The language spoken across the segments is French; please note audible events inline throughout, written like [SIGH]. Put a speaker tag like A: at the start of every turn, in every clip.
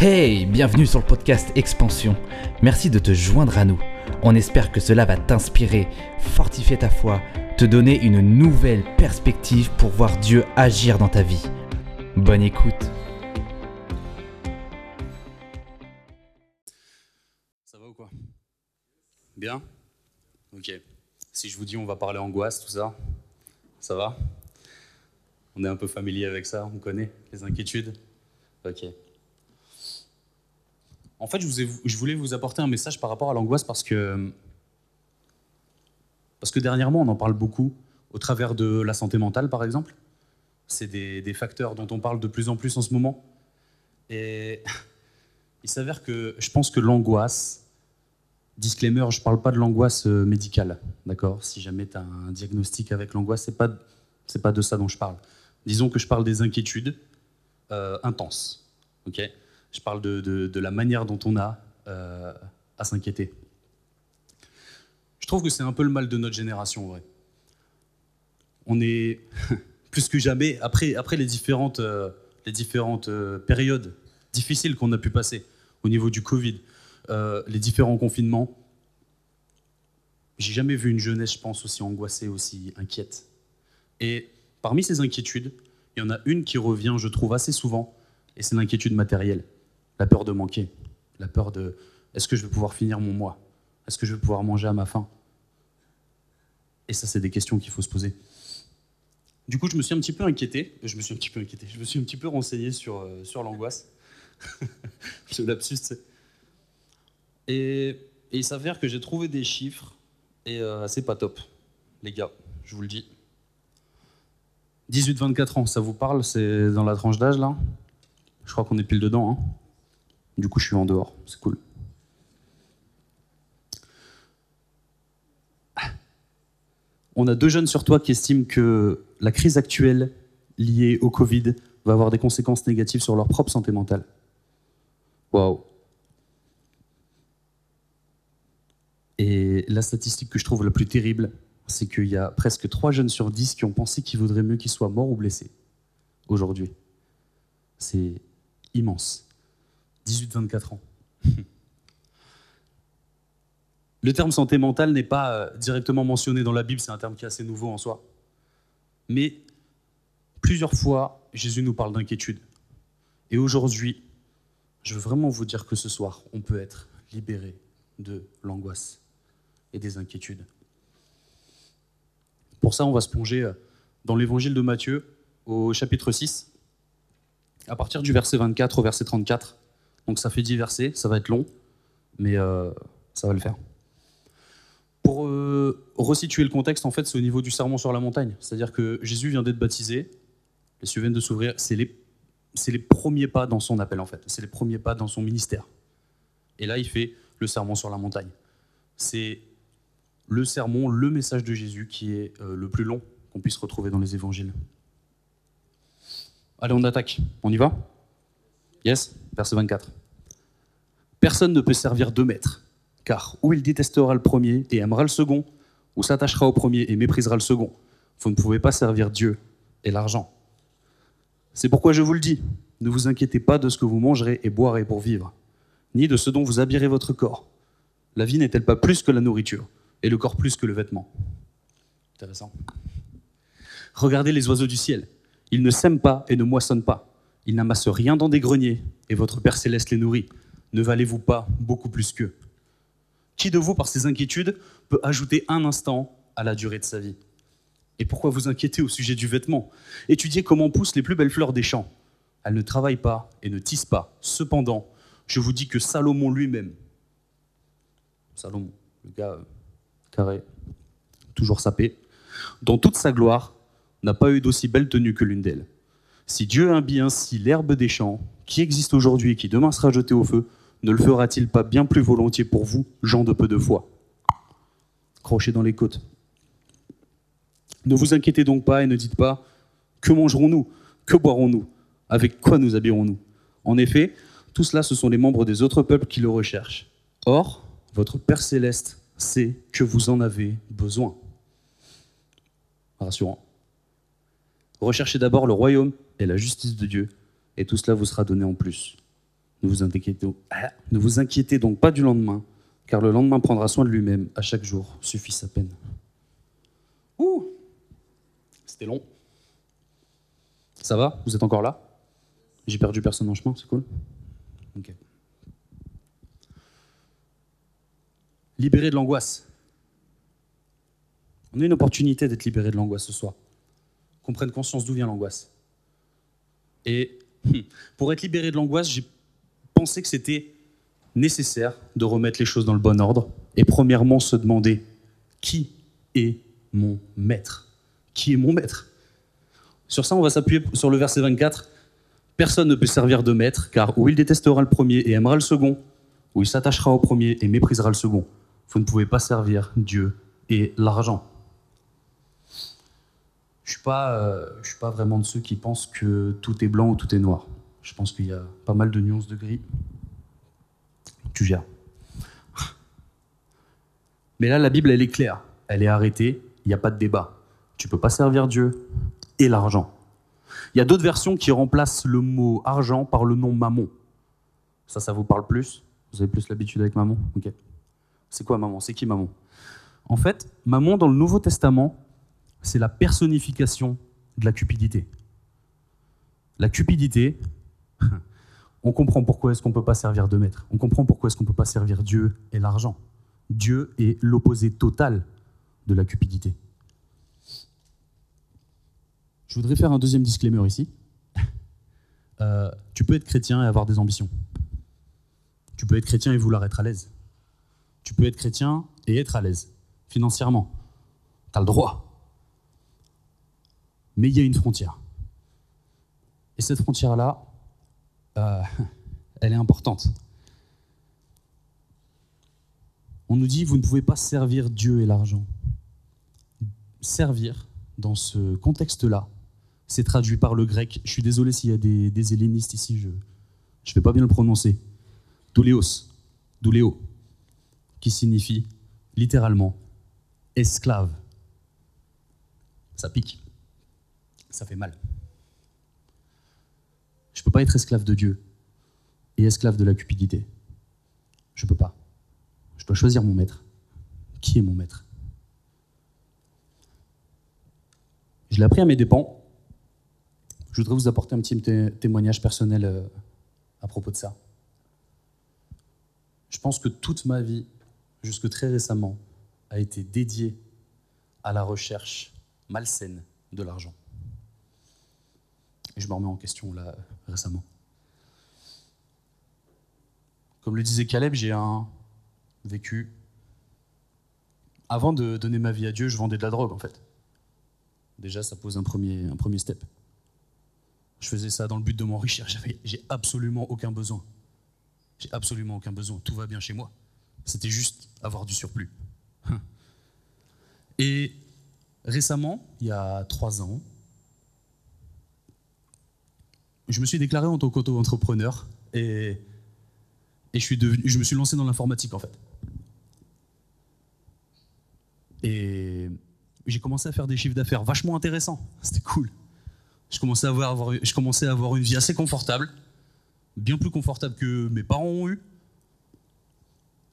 A: Hey, bienvenue sur le podcast Expansion. Merci de te joindre à nous. On espère que cela va t'inspirer, fortifier ta foi, te donner une nouvelle perspective pour voir Dieu agir dans ta vie. Bonne écoute.
B: Ça va ou quoi? Bien? Ok. Si je vous dis on va parler angoisse, tout ça, ça va? On est un peu familier avec ça, on connaît les inquiétudes? Ok. En fait, je, voulais vous apporter un message par rapport à l'angoisse parce que, parce que dernièrement, on en parle beaucoup au travers de la santé mentale, par exemple. C'est des, facteurs dont on parle de plus en plus en ce moment. Et [LAUGHS] il s'avère que je pense que l'angoisse, disclaimer, je ne parle pas de l'angoisse euh, médicale, d'accord? Si jamais tu as un diagnostic avec l'angoisse, ce n'est pas, pas de ça dont je parle. Disons que je parle des inquiétudes euh, intenses, ok? Je parle de, la manière dont on a euh, à s'inquiéter. Je trouve que c'est un peu le mal de notre génération, en vrai. On est [LAUGHS] plus que jamais, après, après les différentes, euh, les différentes euh, périodes difficiles qu'on a pu passer au niveau du Covid, les différents confinements, j'ai jamais vu une jeunesse, je pense, aussi angoissée, aussi inquiète. Et parmi ces inquiétudes, il y en a une qui revient, je trouve, assez souvent, et c'est l'inquiétude matérielle la peur de manquer, la peur de est-ce que je vais pouvoir finir mon mois? Est-ce que je vais pouvoir manger à ma faim? Et ça, c'est des questions qu'il faut se poser. Du coup, je me suis un petit peu inquiété, je me suis un petit peu inquiété, je me suis un petit peu renseigné sur, euh, sur l'angoisse. [LAUGHS] Lapsus, et, il s'avère que j'ai trouvé des chiffres, et euh, c'est pas top, les gars, je vous le dis. 18-24 ans, ça vous parle? C'est dans la tranche d'âge, là? Je crois qu'on est pile dedans. Hein du coup, je suis en dehors. C'est cool. On a deux jeunes sur toi qui estiment que la crise actuelle liée au Covid va avoir des conséquences négatives sur leur propre santé mentale. Waouh. Et la statistique que je trouve la plus terrible, c'est qu'il y a presque trois jeunes sur dix qui ont pensé qu'il vaudrait mieux qu'ils soient morts ou blessés aujourd'hui. C'est immense. 18-24 ans. [LAUGHS] Le terme santé mentale n'est pas euh, directement mentionné dans la Bible, c'est un terme qui est assez nouveau en soi. Mais plusieurs fois, Jésus nous parle d'inquiétude. Et aujourd'hui, je veux vraiment vous dire que ce soir, on peut être libéré de l'angoisse et des inquiétudes. Pour ça, on va se plonger euh, dans l'évangile de Matthieu au chapitre 6, à partir du verset 24 au verset 34. Donc ça fait 10 versets, ça va être long, mais euh, ça va le faire. Pour euh, resituer le contexte, en fait, c'est au niveau du sermon sur la montagne. C'est-à-dire que Jésus vient d'être baptisé, les cieux viennent de s'ouvrir, c'est les, les premiers pas dans son appel, en fait. C'est les premiers pas dans son ministère. Et là, il fait le sermon sur la montagne. C'est le sermon, le message de Jésus qui est euh, le plus long qu'on puisse retrouver dans les évangiles. Allez, on attaque. On y va? Yes? Verset 24. Personne ne peut servir deux maîtres, car ou il détestera le premier et aimera le second, ou s'attachera au premier et méprisera le second. Vous ne pouvez pas servir Dieu et l'argent. C'est pourquoi je vous le dis, ne vous inquiétez pas de ce que vous mangerez et boirez pour vivre, ni de ce dont vous habillerez votre corps. La vie n'est-elle pas plus que la nourriture, et le corps plus que le vêtement? Intéressant. Regardez les oiseaux du ciel. Ils ne sèment pas et ne moissonnent pas. Ils n'amassent rien dans des greniers, et votre Père céleste les nourrit ne valez-vous pas beaucoup plus qu'eux? Qui de vous, par ses inquiétudes, peut ajouter un instant à la durée de sa vie? Et pourquoi vous inquiétez au sujet du vêtement? Étudiez comment poussent les plus belles fleurs des champs. Elles ne travaillent pas et ne tissent pas. Cependant, je vous dis que Salomon lui-même, Salomon, le gars euh, carré, toujours sapé, dans toute sa gloire, n'a pas eu d'aussi belle tenue que l'une d'elles. Si Dieu imbie ainsi l'herbe des champs, qui existe aujourd'hui et qui demain sera jetée au feu, ne le fera-t-il pas bien plus volontiers pour vous, gens de peu de foi? Crochet dans les côtes. Ne vous inquiétez donc pas et ne dites pas Que mangerons-nous? Que boirons-nous? Avec quoi nous habillerons-nous? En effet, tout cela, ce sont les membres des autres peuples qui le recherchent. Or, votre Père céleste sait que vous en avez besoin. Rassurant. Recherchez d'abord le royaume et la justice de Dieu, et tout cela vous sera donné en plus. Ne vous, inquiétez, donc pas du lendemain, car le lendemain prendra soin de lui-même. À chaque jour suffit sa peine. Ouh C'était long. Ça va? Vous êtes encore là? J'ai perdu personne en chemin, c'est cool? Ok. Libéré de l'angoisse. On a une opportunité d'être libéré de l'angoisse ce soir. Qu'on prenne conscience d'où vient l'angoisse. Et pour être libéré de l'angoisse, j'ai pensé que c'était nécessaire de remettre les choses dans le bon ordre. Et premièrement, se demander qui est mon maître Qui est mon maître? Sur ça, on va s'appuyer sur le verset 24. Personne ne peut servir de maître, car où il détestera le premier et aimera le second, ou il s'attachera au premier et méprisera le second. Vous ne pouvez pas servir Dieu et l'argent. Je suis, pas, euh, je suis pas vraiment de ceux qui pensent que tout est blanc ou tout est noir. Je pense qu'il y a pas mal de nuances de gris. Tu gères. [LAUGHS] Mais là, la Bible, elle est claire. Elle est arrêtée. Il n'y a pas de débat. Tu peux pas servir Dieu et l'argent. Il y a d'autres versions qui remplacent le mot argent par le nom mammon. Ça, ça vous parle plus? Vous avez plus l'habitude avec mammon Ok. C'est quoi maman? C'est qui maman? En fait, maman dans le Nouveau Testament, c'est la personnification de la cupidité. La cupidité, [LAUGHS] on comprend pourquoi est-ce qu'on ne peut pas servir de maître. On comprend pourquoi est-ce qu'on ne peut pas servir Dieu et l'argent. Dieu est l'opposé total de la cupidité. Je voudrais faire un deuxième disclaimer ici. [LAUGHS] Euh, tu peux être chrétien et avoir des ambitions. Tu peux être chrétien et vouloir être à l'aise. Tu peux être chrétien et être à l'aise, financièrement. Tu as le droit. Mais il y a une frontière. Et cette frontière-là, euh, [LAUGHS] elle est importante. On nous dit, vous ne pouvez pas servir Dieu et l'argent. Servir, dans ce contexte-là, c'est traduit par le grec. Je suis désolé s'il y a des, hellénistes ici, je ne vais pas bien le prononcer. Douléos, douléo qui signifie littéralement esclave. Ça pique. Ça fait mal. Je ne peux pas être esclave de Dieu et esclave de la cupidité. Je ne peux pas. Je dois choisir mon maître. Qui est mon maître? Je l'ai appris à mes dépens. Je voudrais vous apporter un petit témoignage personnel euh, à propos de ça. Je pense que toute ma vie, jusque très récemment, a été dédié à la recherche malsaine de l'argent. Et je me remets en question là récemment. Comme le disait Caleb, j'ai un vécu. Avant de donner ma vie à Dieu, je vendais de la drogue en fait. Déjà, ça pose un premier, un premier step. Je faisais ça dans le but de m'enrichir. J'ai absolument aucun besoin. J'ai absolument aucun besoin. Tout va bien chez moi. C'était juste avoir du surplus. [LAUGHS] Et récemment, il y a trois ans, je me suis déclaré en tant qu'auto-entrepreneur et, et je, suis devenu, je me suis lancé dans l'informatique en fait. Et j'ai commencé à faire des chiffres d'affaires vachement intéressants. [LAUGHS] C'était cool. Je commençais, à avoir, je commençais à avoir une vie assez confortable, bien plus confortable que mes parents ont eu.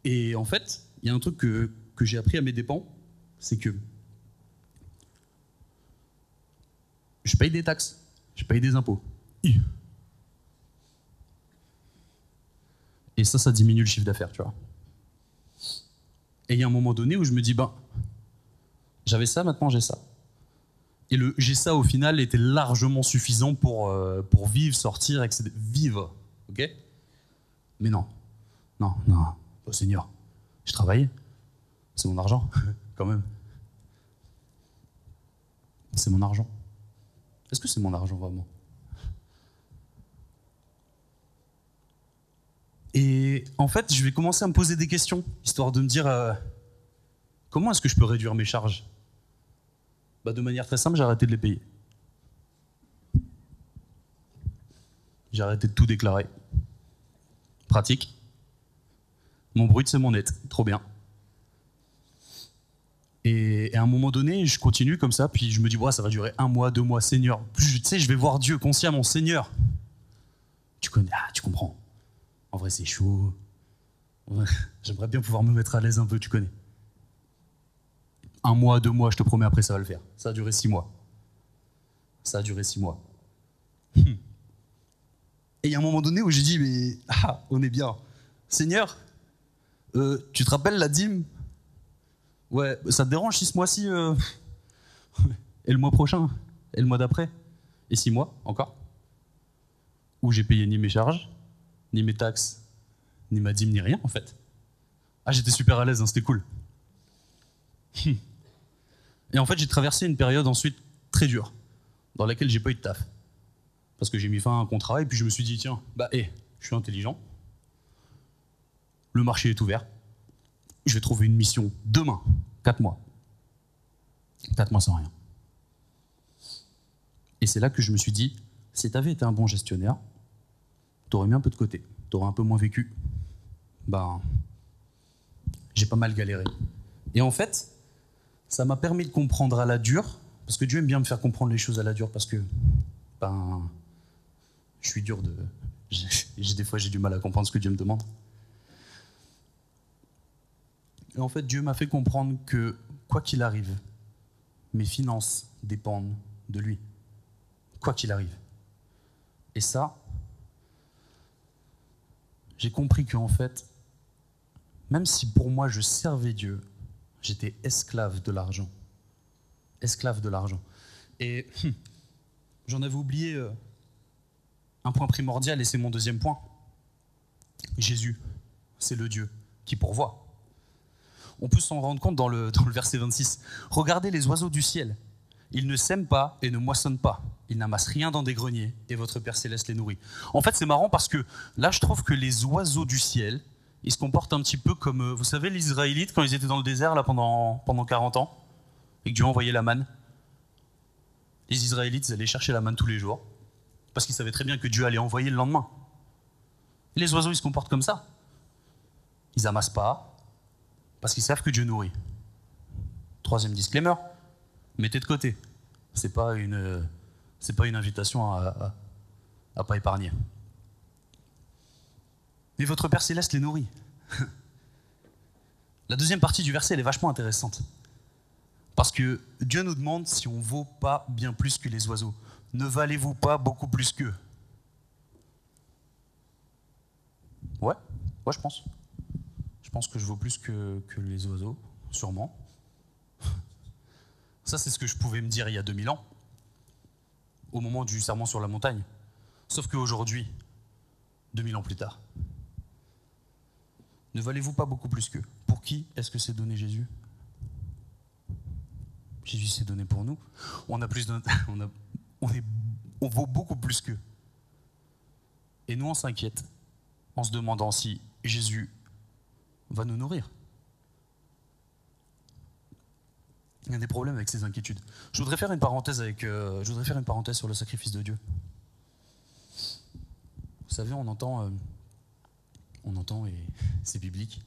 B: Et en fait, il y a un truc que, j'ai appris à mes dépens, c'est que je paye des taxes, je paye des impôts. Et ça, ça diminue le chiffre d'affaires, tu vois. Et il y a un moment donné où je me dis, ben, j'avais ça, maintenant j'ai ça. Et le j'ai ça, au final, était largement suffisant pour, euh, pour vivre, sortir, etc. Vivre, ok? Mais non, non, non. Oh, Seigneur, je travaille, c'est mon argent, [LAUGHS] quand même. C'est mon argent. Est-ce que c'est mon argent vraiment? Et en fait, je vais commencer à me poser des questions, histoire de me dire euh, comment est-ce que je peux réduire mes charges? Bah, De manière très simple, j'ai arrêté de les payer. J'ai arrêté de tout déclarer. Pratique. Mon brut, c'est mon net. Trop bien. Et, à un moment donné, je continue comme ça, puis je me dis, ça va durer un mois, deux mois, Seigneur. Tu sais, je vais voir Dieu consciemment, Seigneur. Tu connais, ah, tu comprends. En vrai, c'est chaud. [LAUGHS] J'aimerais bien pouvoir me mettre à l'aise un peu, tu connais. Un mois, deux mois, je te promets, après ça va le faire. Ça a duré six mois. Ça a duré six mois. Hmm. Et il y a un moment donné où j'ai dit, mais [LAUGHS] ah, on est bien. Seigneur, euh, tu te rappelles la dîme? Ouais, ça te dérange si ce mois-ci euh, [LAUGHS] Et le mois prochain Et le mois d'après Et six mois encore? Où j'ai payé ni mes charges, ni mes taxes, ni ma dîme, ni rien en fait. Ah, j'étais super à l'aise, hein, c'était cool. Et en fait, j'ai traversé une période ensuite très dure, dans laquelle j'ai pas eu de taf. Parce que j'ai mis fin à un contrat et puis je me suis dit, tiens, bah, hé, je suis intelligent. Le marché est ouvert. Je vais trouver une mission demain, 4 mois. 4 mois sans rien. Et c'est là que je me suis dit, si tu avais été un bon gestionnaire, tu aurais mis un peu de côté, tu aurais un peu moins vécu. Ben, j'ai pas mal galéré. Et en fait, ça m'a permis de comprendre à la dure, parce que Dieu aime bien me faire comprendre les choses à la dure, parce que, ben, je suis dur de. [LAUGHS] j'ai- Des fois, j'ai du mal à comprendre ce que Dieu me demande. Et en fait, Dieu m'a fait comprendre que, quoi qu'il arrive, mes finances dépendent de lui. Quoi qu'il arrive. Et ça, j'ai compris qu'en fait, même si pour moi je servais Dieu, j'étais esclave de l'argent. Esclave de l'argent. Et hum, j'en avais oublié euh, un point primordial et c'est mon deuxième point. Jésus, c'est le Dieu qui pourvoit. On peut s'en rendre compte dans le, [LAUGHS] dans le verset 26. Regardez les oiseaux du ciel. Ils ne sèment pas et ne moissonnent pas. Ils n'amassent rien dans des greniers et votre Père céleste les nourrit. En fait, c'est marrant parce que là, je trouve que les oiseaux du ciel, ils se comportent un petit peu comme, euh, vous savez, les Israélites quand ils étaient dans le désert là pendant, pendant 40 ans et que Dieu envoyait la manne. Les Israélites, ils allaient chercher la manne tous les jours parce qu'ils savaient très bien que Dieu allait envoyer le lendemain. Les oiseaux, ils se comportent comme ça. Ils amassent pas parce qu'ils savent que Dieu nourrit. Troisième disclaimer, mettez de côté. C'est pas une, c'est pas une invitation à, à pas épargner. Mais votre Père céleste les nourrit. [LAUGHS] La deuxième partie du verset, elle est vachement intéressante. Parce que Dieu nous demande si on vaut pas bien plus que les oiseaux. Ne valez-vous pas beaucoup plus qu'eux? Ouais, ouais, je pense. Je pense que je vaux plus que, que les oiseaux, sûrement. [LAUGHS] Ça, c'est ce que je pouvais me dire il y a 2000 ans, au moment du serment sur la montagne. Sauf qu'aujourd'hui, 2000 ans plus tard, ne valez-vous pas beaucoup plus qu'eux Pour qui est-ce que c'est donné Jésus? Jésus s'est donné pour nous. On a plus d'un- [LAUGHS] on, a- on, est- on vaut beaucoup plus qu'eux. Et nous, on s'inquiète en se demandant si Jésus va nous nourrir. Il y a des problèmes avec ces inquiétudes. Je voudrais faire une parenthèse avec, euh, je voudrais faire une parenthèse sur le sacrifice de Dieu. Vous savez, on entend, euh, on entend et c'est biblique.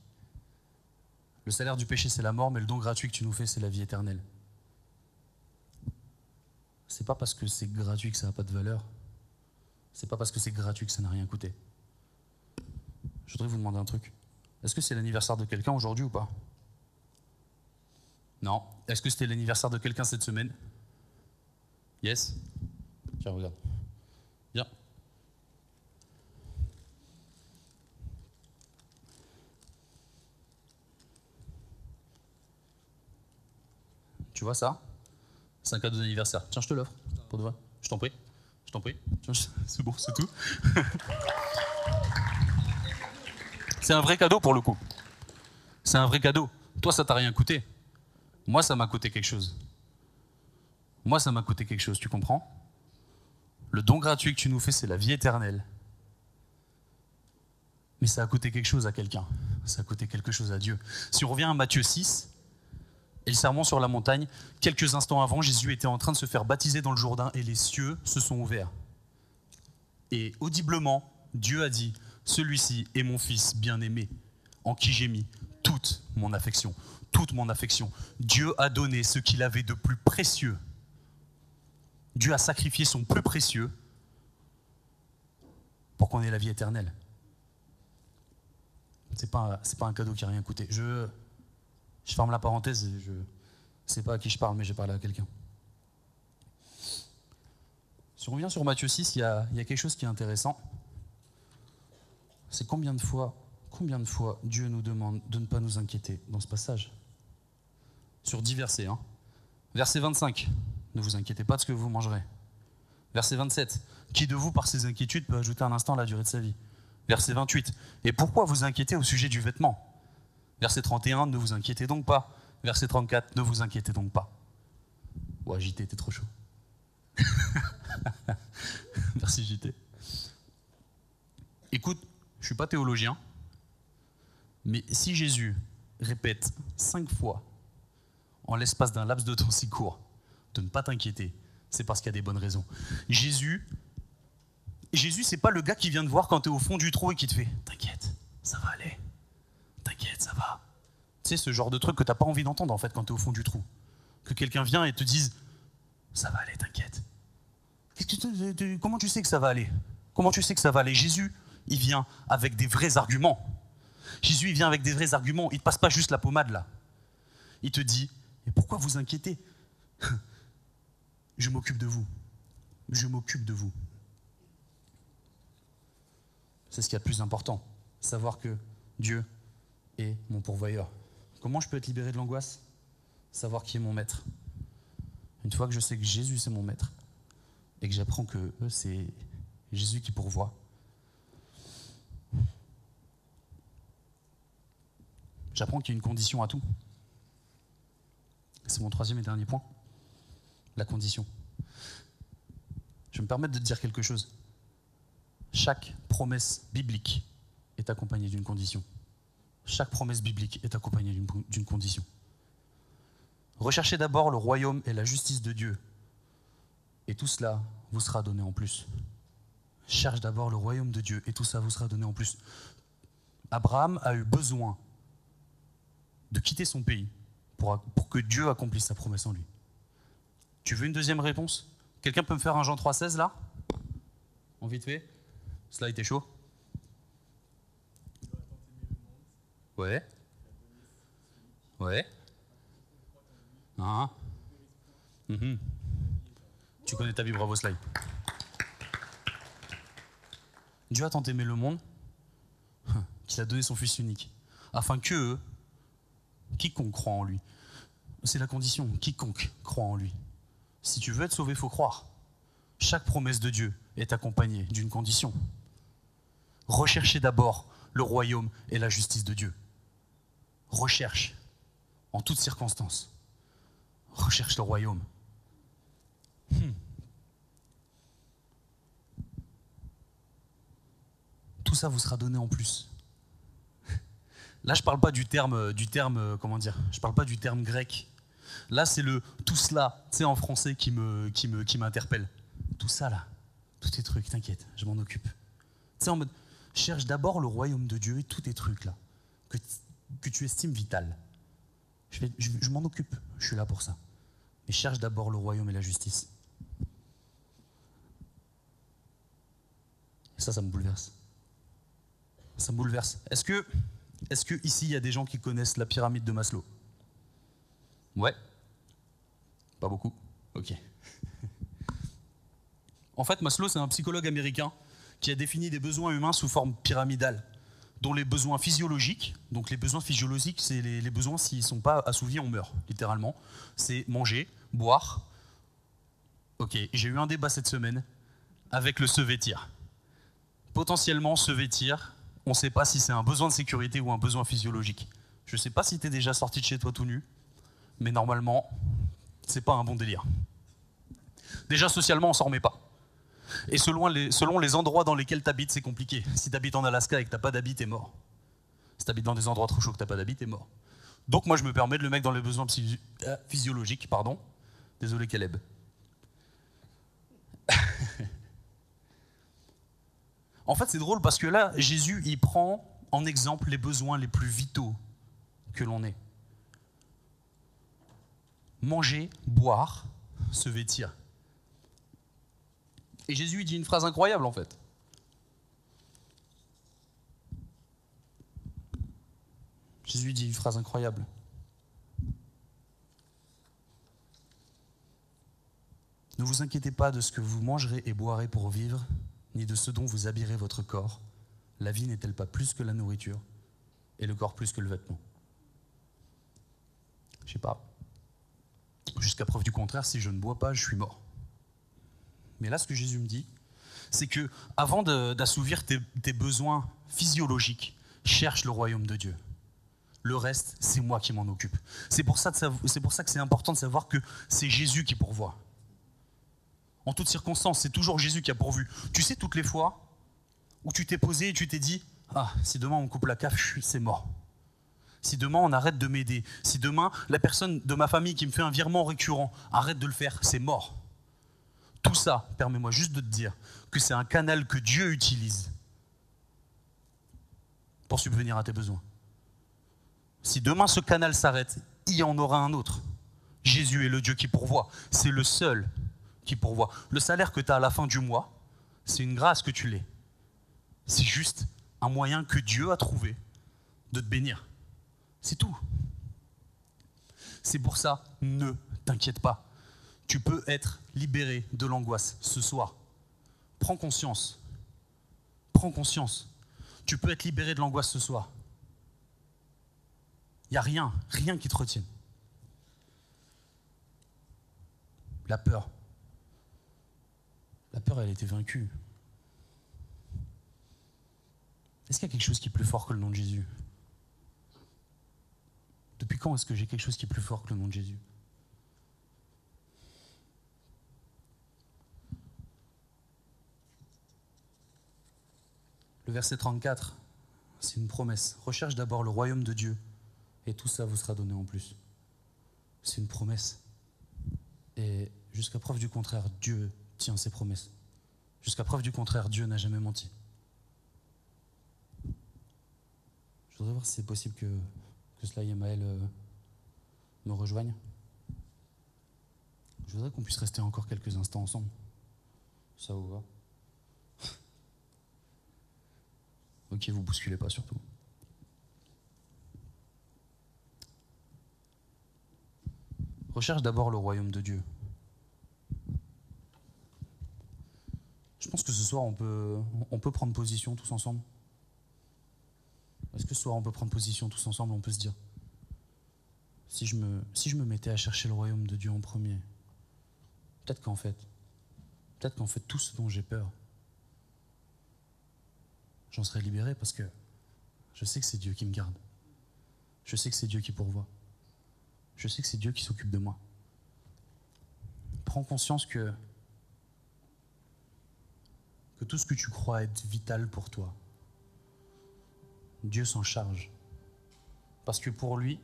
B: Le salaire du péché, c'est la mort, mais le don gratuit que tu nous fais, c'est la vie éternelle. C'est pas parce que c'est gratuit que ça n'a pas de valeur. C'est pas parce que c'est gratuit que ça n'a rien coûté. Je voudrais vous demander un truc. Est-ce que c'est l'anniversaire de quelqu'un aujourd'hui ou pas? Non. Est-ce que c'était l'anniversaire de quelqu'un cette semaine? Yes Tiens, regarde. Viens. Tu vois ça? C'est un cadeau d'anniversaire. Tiens, je te l'offre. Pour de vrai. Je t'en prie. Je t'en prie. [LAUGHS] C'est bon, c'est tout. [LAUGHS] c'est un vrai cadeau pour le coup. C'est un vrai cadeau. Toi, ça t'a rien coûté. Moi, ça m'a coûté quelque chose. Moi, ça m'a coûté quelque chose, tu comprends? Le don gratuit que tu nous fais, c'est la vie éternelle. Mais ça a coûté quelque chose à quelqu'un. Ça a coûté quelque chose à Dieu. Si on revient à Matthieu 6, et le sermon sur la montagne, quelques instants avant, Jésus était en train de se faire baptiser dans le Jourdain et les cieux se sont ouverts. Et audiblement, Dieu a dit, celui-ci est mon fils bien-aimé, en qui j'ai mis toute mon affection, toute mon affection. Dieu a donné ce qu'il avait de plus précieux. Dieu a sacrifié son plus précieux pour qu'on ait la vie éternelle. Pas, c'est pas un cadeau qui a rien coûté. Je, ferme la parenthèse je sais pas à qui je parle, mais j'ai parlé à quelqu'un. Si on revient sur Matthieu 6, il y a, y a quelque chose qui est intéressant. C'est combien de fois Dieu nous demande de ne pas nous inquiéter dans ce passage? Sur 10 versets. Hein. Verset 25, ne vous inquiétez pas de ce que vous mangerez. Verset 27, qui de vous, par ses inquiétudes, peut ajouter un instant à la durée de sa vie? Verset 28, et pourquoi vous inquiétez au sujet du vêtement? Verset 31, ne vous inquiétez donc pas. Verset 34, ne vous inquiétez donc pas. Ouais, JT, t'es trop chaud. [LAUGHS] Merci JT. Écoute, je ne suis pas théologien, mais si Jésus répète cinq fois en l'espace d'un laps de temps si court de ne pas t'inquiéter, c'est parce qu'il y a des bonnes raisons. Jésus, Jésus, c'est pas le gars qui vient te voir quand tu es au fond du trou et qui te fait T'inquiète, ça va aller. T'inquiète, ça va. Tu sais, ce genre de truc que tu n'as pas envie d'entendre en fait quand tu es au fond du trou. Que quelqu'un vient et te dise Ça va aller, t'inquiète. Comment tu sais que ça va aller? Comment tu sais que ça va aller? Jésus, il vient avec des vrais arguments. Jésus, il vient avec des vrais arguments. Il ne passe pas juste la pommade là. Il te dit Mais pourquoi vous inquiétez? Je m'occupe de vous. Je m'occupe de vous. C'est ce qui est le plus important. Savoir que Dieu est mon pourvoyeur. Comment je peux être libéré de l'angoisse? Savoir qui est mon maître. Une fois que je sais que Jésus c'est mon maître et que j'apprends que c'est Jésus qui pourvoit, j'apprends qu'il y a une condition à tout. C'est mon troisième et dernier point, la condition. Je me permettre de dire quelque chose. Chaque promesse biblique est accompagnée d'une condition. Chaque promesse biblique est accompagnée d'une condition. Recherchez d'abord le royaume et la justice de Dieu, et tout cela vous sera donné en plus. Cherche d'abord le royaume de Dieu, et tout ça vous sera donné en plus. Abraham a eu besoin de quitter son pays pour, que Dieu accomplisse sa promesse en lui. Tu veux une deuxième réponse? Quelqu'un peut me faire un Jean 3,16 là? En vite fait Cela était chaud Ouais. Ouais. Ah. Mhm. Tu connais ta vie, bravo Sly. Dieu a tant aimé le monde [LAUGHS] qu'il a donné son Fils unique, afin que quiconque croit en lui, c'est la condition, quiconque croit en lui. Si tu veux être sauvé, il faut croire. Chaque promesse de Dieu est accompagnée d'une condition. Recherchez d'abord le royaume et la justice de Dieu. Recherche en toutes circonstances recherche le royaume. Hmm. Tout ça vous sera donné en plus. Là, je ne parle pas du terme, du terme, comment dire, je parle pas du terme grec. Là, c'est le tout cela, tu sais, en français qui me, qui me, qui m'interpelle. Tout ça là, tous tes trucs, t'inquiète, je m'en occupe. Tu sais, en mode, cherche d'abord le royaume de Dieu et tous tes trucs là, que, que tu estimes vital. Je, je m'en occupe, je suis là pour ça. Mais cherche d'abord le royaume et la justice. Et ça, ça me bouleverse. Ça me bouleverse. Est-ce que, est-ce que ici, il y a des gens qui connaissent la pyramide de Maslow? Ouais. Pas beaucoup. Ok. [LAUGHS] en fait, Maslow, c'est un psychologue américain qui a défini des besoins humains sous forme pyramidale dont les besoins physiologiques, donc les besoins physiologiques, c'est les, besoins s'ils ne sont pas assouvis, on meurt, littéralement. C'est manger, boire. Ok, j'ai eu un débat cette semaine avec le se vêtir. Potentiellement, se vêtir, on ne sait pas si c'est un besoin de sécurité ou un besoin physiologique. Je ne sais pas si tu es déjà sorti de chez toi tout nu, mais normalement, c'est pas un bon délire. Déjà, socialement, on s'en remet pas. Et selon les, selon les endroits dans lesquels tu habites, c'est compliqué. Si tu habites en Alaska et que tu pas d'habit, t'es mort. Si tu habites dans des endroits trop chauds que tu pas d'habit, t'es mort. Donc moi, je me permets de le mettre dans les besoins euh, physiologiques. Pardon. Désolé, Caleb. En fait, c'est drôle parce que là, Jésus, il prend en exemple les besoins les plus vitaux que l'on ait. Manger, boire, se vêtir. Et Jésus dit une phrase incroyable en fait. Jésus dit une phrase incroyable. Ne vous inquiétez pas de ce que vous mangerez et boirez pour vivre, ni de ce dont vous habillerez votre corps. La vie n'est-elle pas plus que la nourriture, et le corps plus que le vêtement? Je sais pas. Jusqu'à preuve du contraire, si je ne bois pas, je suis mort. Mais là, ce que Jésus me dit, c'est que avant d'assouvir tes, tes besoins physiologiques, cherche le royaume de Dieu. Le reste, c'est moi qui m'en occupe. C'est pour ça que c'est important de savoir que c'est Jésus qui pourvoit. En toutes circonstances, c'est toujours Jésus qui a pourvu. Tu sais, toutes les fois où tu t'es posé et tu t'es dit Ah, si demain on coupe la CAF, [LAUGHS] c'est mort. Si demain on arrête de m'aider, si demain la personne de ma famille qui me fait un virement récurrent arrête de le faire, c'est mort. Tout ça, permets-moi juste de te dire que c'est un canal que Dieu utilise pour subvenir à tes besoins. Si demain ce canal s'arrête, il y en aura un autre. Jésus est le Dieu qui pourvoit. C'est le seul qui pourvoit. Le salaire que tu as à la fin du mois, c'est une grâce que tu l'aies. C'est juste un moyen que Dieu a trouvé de te bénir. C'est tout. C'est pour ça, ne t'inquiète pas. Tu peux être libéré de l'angoisse ce soir. Prends conscience. Prends conscience. Tu peux être libéré de l'angoisse ce soir. Il n'y a rien, rien qui te retienne. La peur. La peur, elle a été vaincue. Est-ce qu'il y a quelque chose qui est plus fort que le nom de Jésus? Depuis quand est-ce que j'ai quelque chose qui est plus fort que le nom de Jésus? Le verset 34, c'est une promesse. Recherche d'abord le royaume de Dieu et tout ça vous sera donné en plus. C'est une promesse. Et jusqu'à preuve du contraire, Dieu tient ses promesses. Jusqu'à preuve du contraire, Dieu n'a jamais menti. Je voudrais voir si c'est possible que, que cela et Maël euh, rejoignent. Je voudrais qu'on puisse rester encore quelques instants ensemble. Ça vous va? [LAUGHS] Ok, vous bousculez pas surtout. Recherche d'abord le royaume de Dieu. Je pense que ce soir, on peut, on peut prendre position tous ensemble. Est-ce que ce soir, on peut prendre position tous ensemble On peut se dire, si je me, si je me mettais à chercher le royaume de Dieu en premier, peut-être qu'en fait, peut-être qu'en fait, tout ce dont j'ai peur, j'en serais libéré parce que je sais que c'est Dieu qui me garde. Je sais que c'est Dieu qui pourvoit. Je sais que c'est Dieu qui s'occupe de moi. Prends conscience que que tout ce que tu crois être vital pour toi, Dieu s'en charge. Parce que pour lui,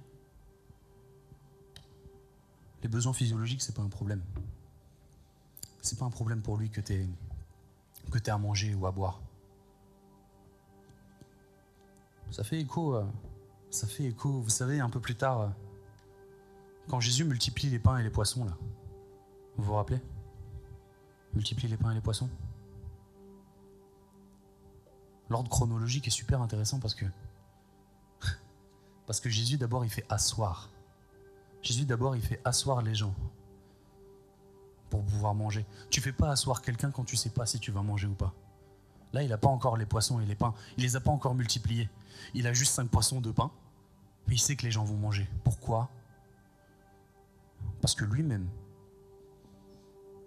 B: les besoins physiologiques, c'est pas un problème. C'est pas un problème pour lui que tu aies, que à manger ou à boire. Ça fait écho, euh, ça fait écho, vous savez, un peu plus tard, euh, quand Jésus multiplie les pains et les poissons, là, vous vous rappelez? Multiplie les pains et les poissons L'ordre chronologique est super intéressant [LAUGHS] parce que Jésus d'abord il fait asseoir. Jésus d'abord il fait asseoir les gens pour pouvoir manger. Tu fais pas asseoir quelqu'un quand tu sais pas si tu vas manger ou pas. Là, il n'a pas encore les poissons et les pains. Il les a pas encore multipliés. Il a juste cinq poissons, de pain. Mais il sait que les gens vont manger. Pourquoi? Parce que lui-même,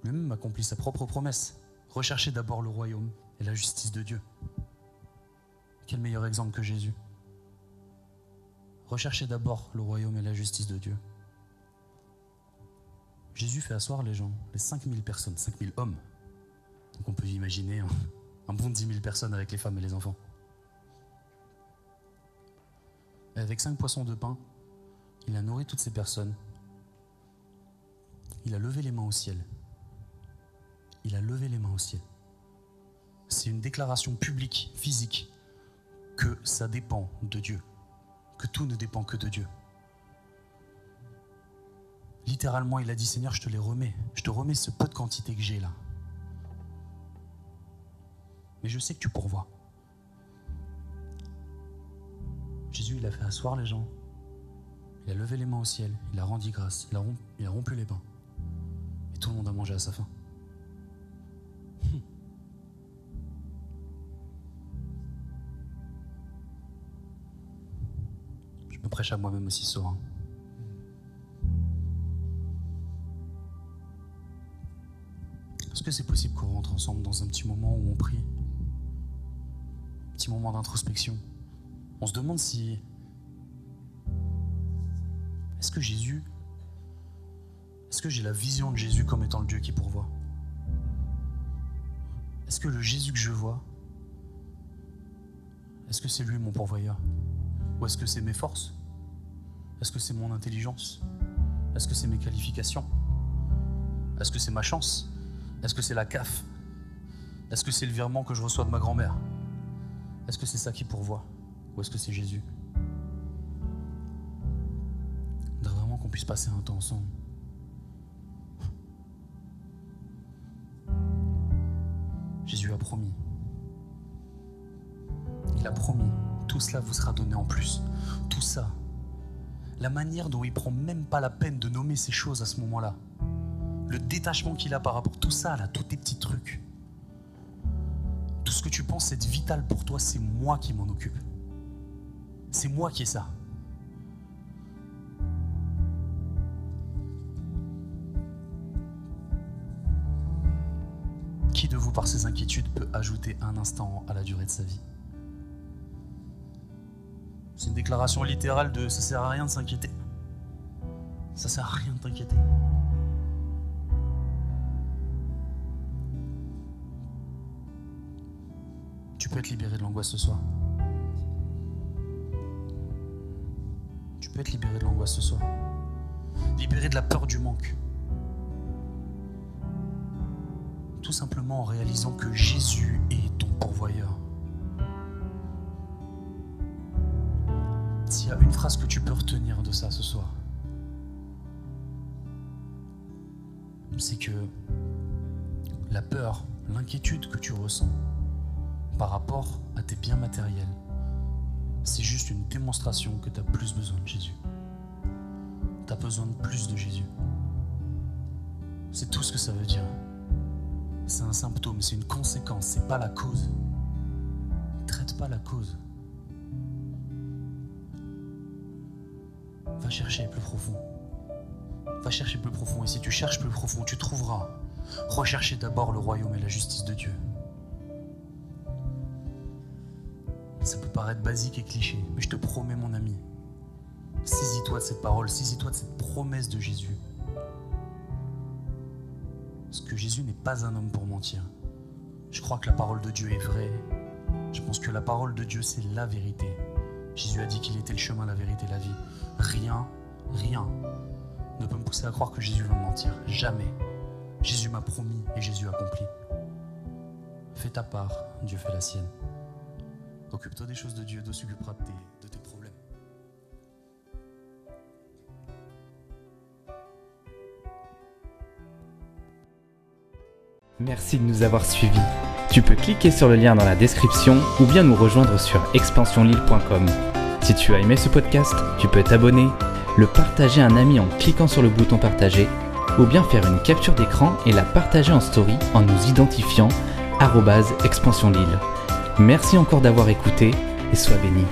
B: lui-même accomplit sa propre promesse. Recherchez d'abord le royaume et la justice de Dieu. Quel meilleur exemple que Jésus Recherchez d'abord le royaume et la justice de Dieu. Jésus fait asseoir les gens, les 5000 personnes, 5000 hommes. Donc on peut imaginer un, bon 10 000 personnes avec les femmes et les enfants. Et avec cinq poissons de pain, il a nourri toutes ces personnes. Il a levé les mains au ciel. Il a levé les mains au ciel. C'est une déclaration publique, physique, que ça dépend de Dieu, que tout ne dépend que de Dieu. Littéralement, il a dit Seigneur, je te les remets, je te remets ce peu de quantité que j'ai là. Mais je sais que tu pourvois. Jésus, il a fait asseoir les gens. Il a levé les mains au ciel. Il a rendu grâce. Il a, rompu, les pains. Et tout le monde a mangé à sa faim. Prêche à moi-même aussi soir. Est-ce que c'est possible qu'on rentre ensemble dans un petit moment où on prie? Un petit moment d'introspection. On se demande si... Est-ce que Jésus... Est-ce que j'ai la vision de Jésus comme étant le Dieu qui pourvoit? Est-ce que le Jésus que je vois, est-ce que c'est lui mon pourvoyeur? Ou est-ce que c'est mes forces? Est-ce que c'est mon intelligence? Est-ce que c'est mes qualifications? Est-ce que c'est ma chance? Est-ce que c'est la CAF? Est-ce que c'est le virement que je reçois de ma grand-mère? Est-ce que c'est ça qui pourvoit? Ou est-ce que c'est Jésus? Vraiment qu'on puisse passer un temps ensemble. Jésus a promis. Il a promis. Tout cela vous sera donné en plus. Tout ça. La manière dont il prend même pas la peine de nommer ces choses à ce moment-là le détachement qu'il a par rapport à tout ça, là, tous tes petits trucs. Tout ce que tu penses être vital pour toi, c'est moi qui m'en occupe. C'est moi qui ai ça. Qui de vous, par ses inquiétudes, peut ajouter un instant à la durée de sa vie? C'est une déclaration littérale de ça sert à rien de s'inquiéter. Ça sert à rien de t'inquiéter. Tu peux être libéré de l'angoisse ce soir. Tu peux être libéré de l'angoisse ce soir. Libéré de la peur du manque. Tout simplement en réalisant que Jésus est ton pourvoyeur. S'il y a une phrase que tu peux retenir de ça ce soir, c'est que la peur, l'inquiétude que tu ressens, par rapport à tes biens matériels. C'est juste une démonstration que tu as plus besoin de Jésus. Tu as besoin de plus de Jésus. C'est tout ce que ça veut dire. C'est un symptôme, c'est une conséquence, c'est pas la cause. Traite pas la cause. Chercher plus profond. Va chercher plus profond. Et si tu cherches plus profond, tu trouveras. Recherchez d'abord le royaume et la justice de Dieu. Ça peut paraître basique et cliché, mais je te promets, mon ami, saisis-toi de cette parole, saisis-toi de cette promesse de Jésus. Parce que Jésus n'est pas un homme pour mentir. Je crois que la parole de Dieu est vraie. Je pense que la parole de Dieu, c'est la vérité. Jésus a dit qu'il était le chemin, la vérité, la vie. Rien, rien ne peut me pousser à croire que Jésus va mentir. Jamais. Jésus m'a promis et Jésus accompli. Fais ta part, Dieu fait la sienne. Occupe-toi des choses de Dieu, Dieu s'occupera de tes problèmes.
A: Merci de nous avoir suivis. Tu peux cliquer sur le lien dans la description ou bien nous rejoindre sur expansionlille.com. Si tu as aimé ce podcast, tu peux t'abonner, le partager à un ami en cliquant sur le bouton partager ou bien faire une capture d'écran et la partager en story en nous identifiant expansionlille. Merci encore d'avoir écouté et sois béni.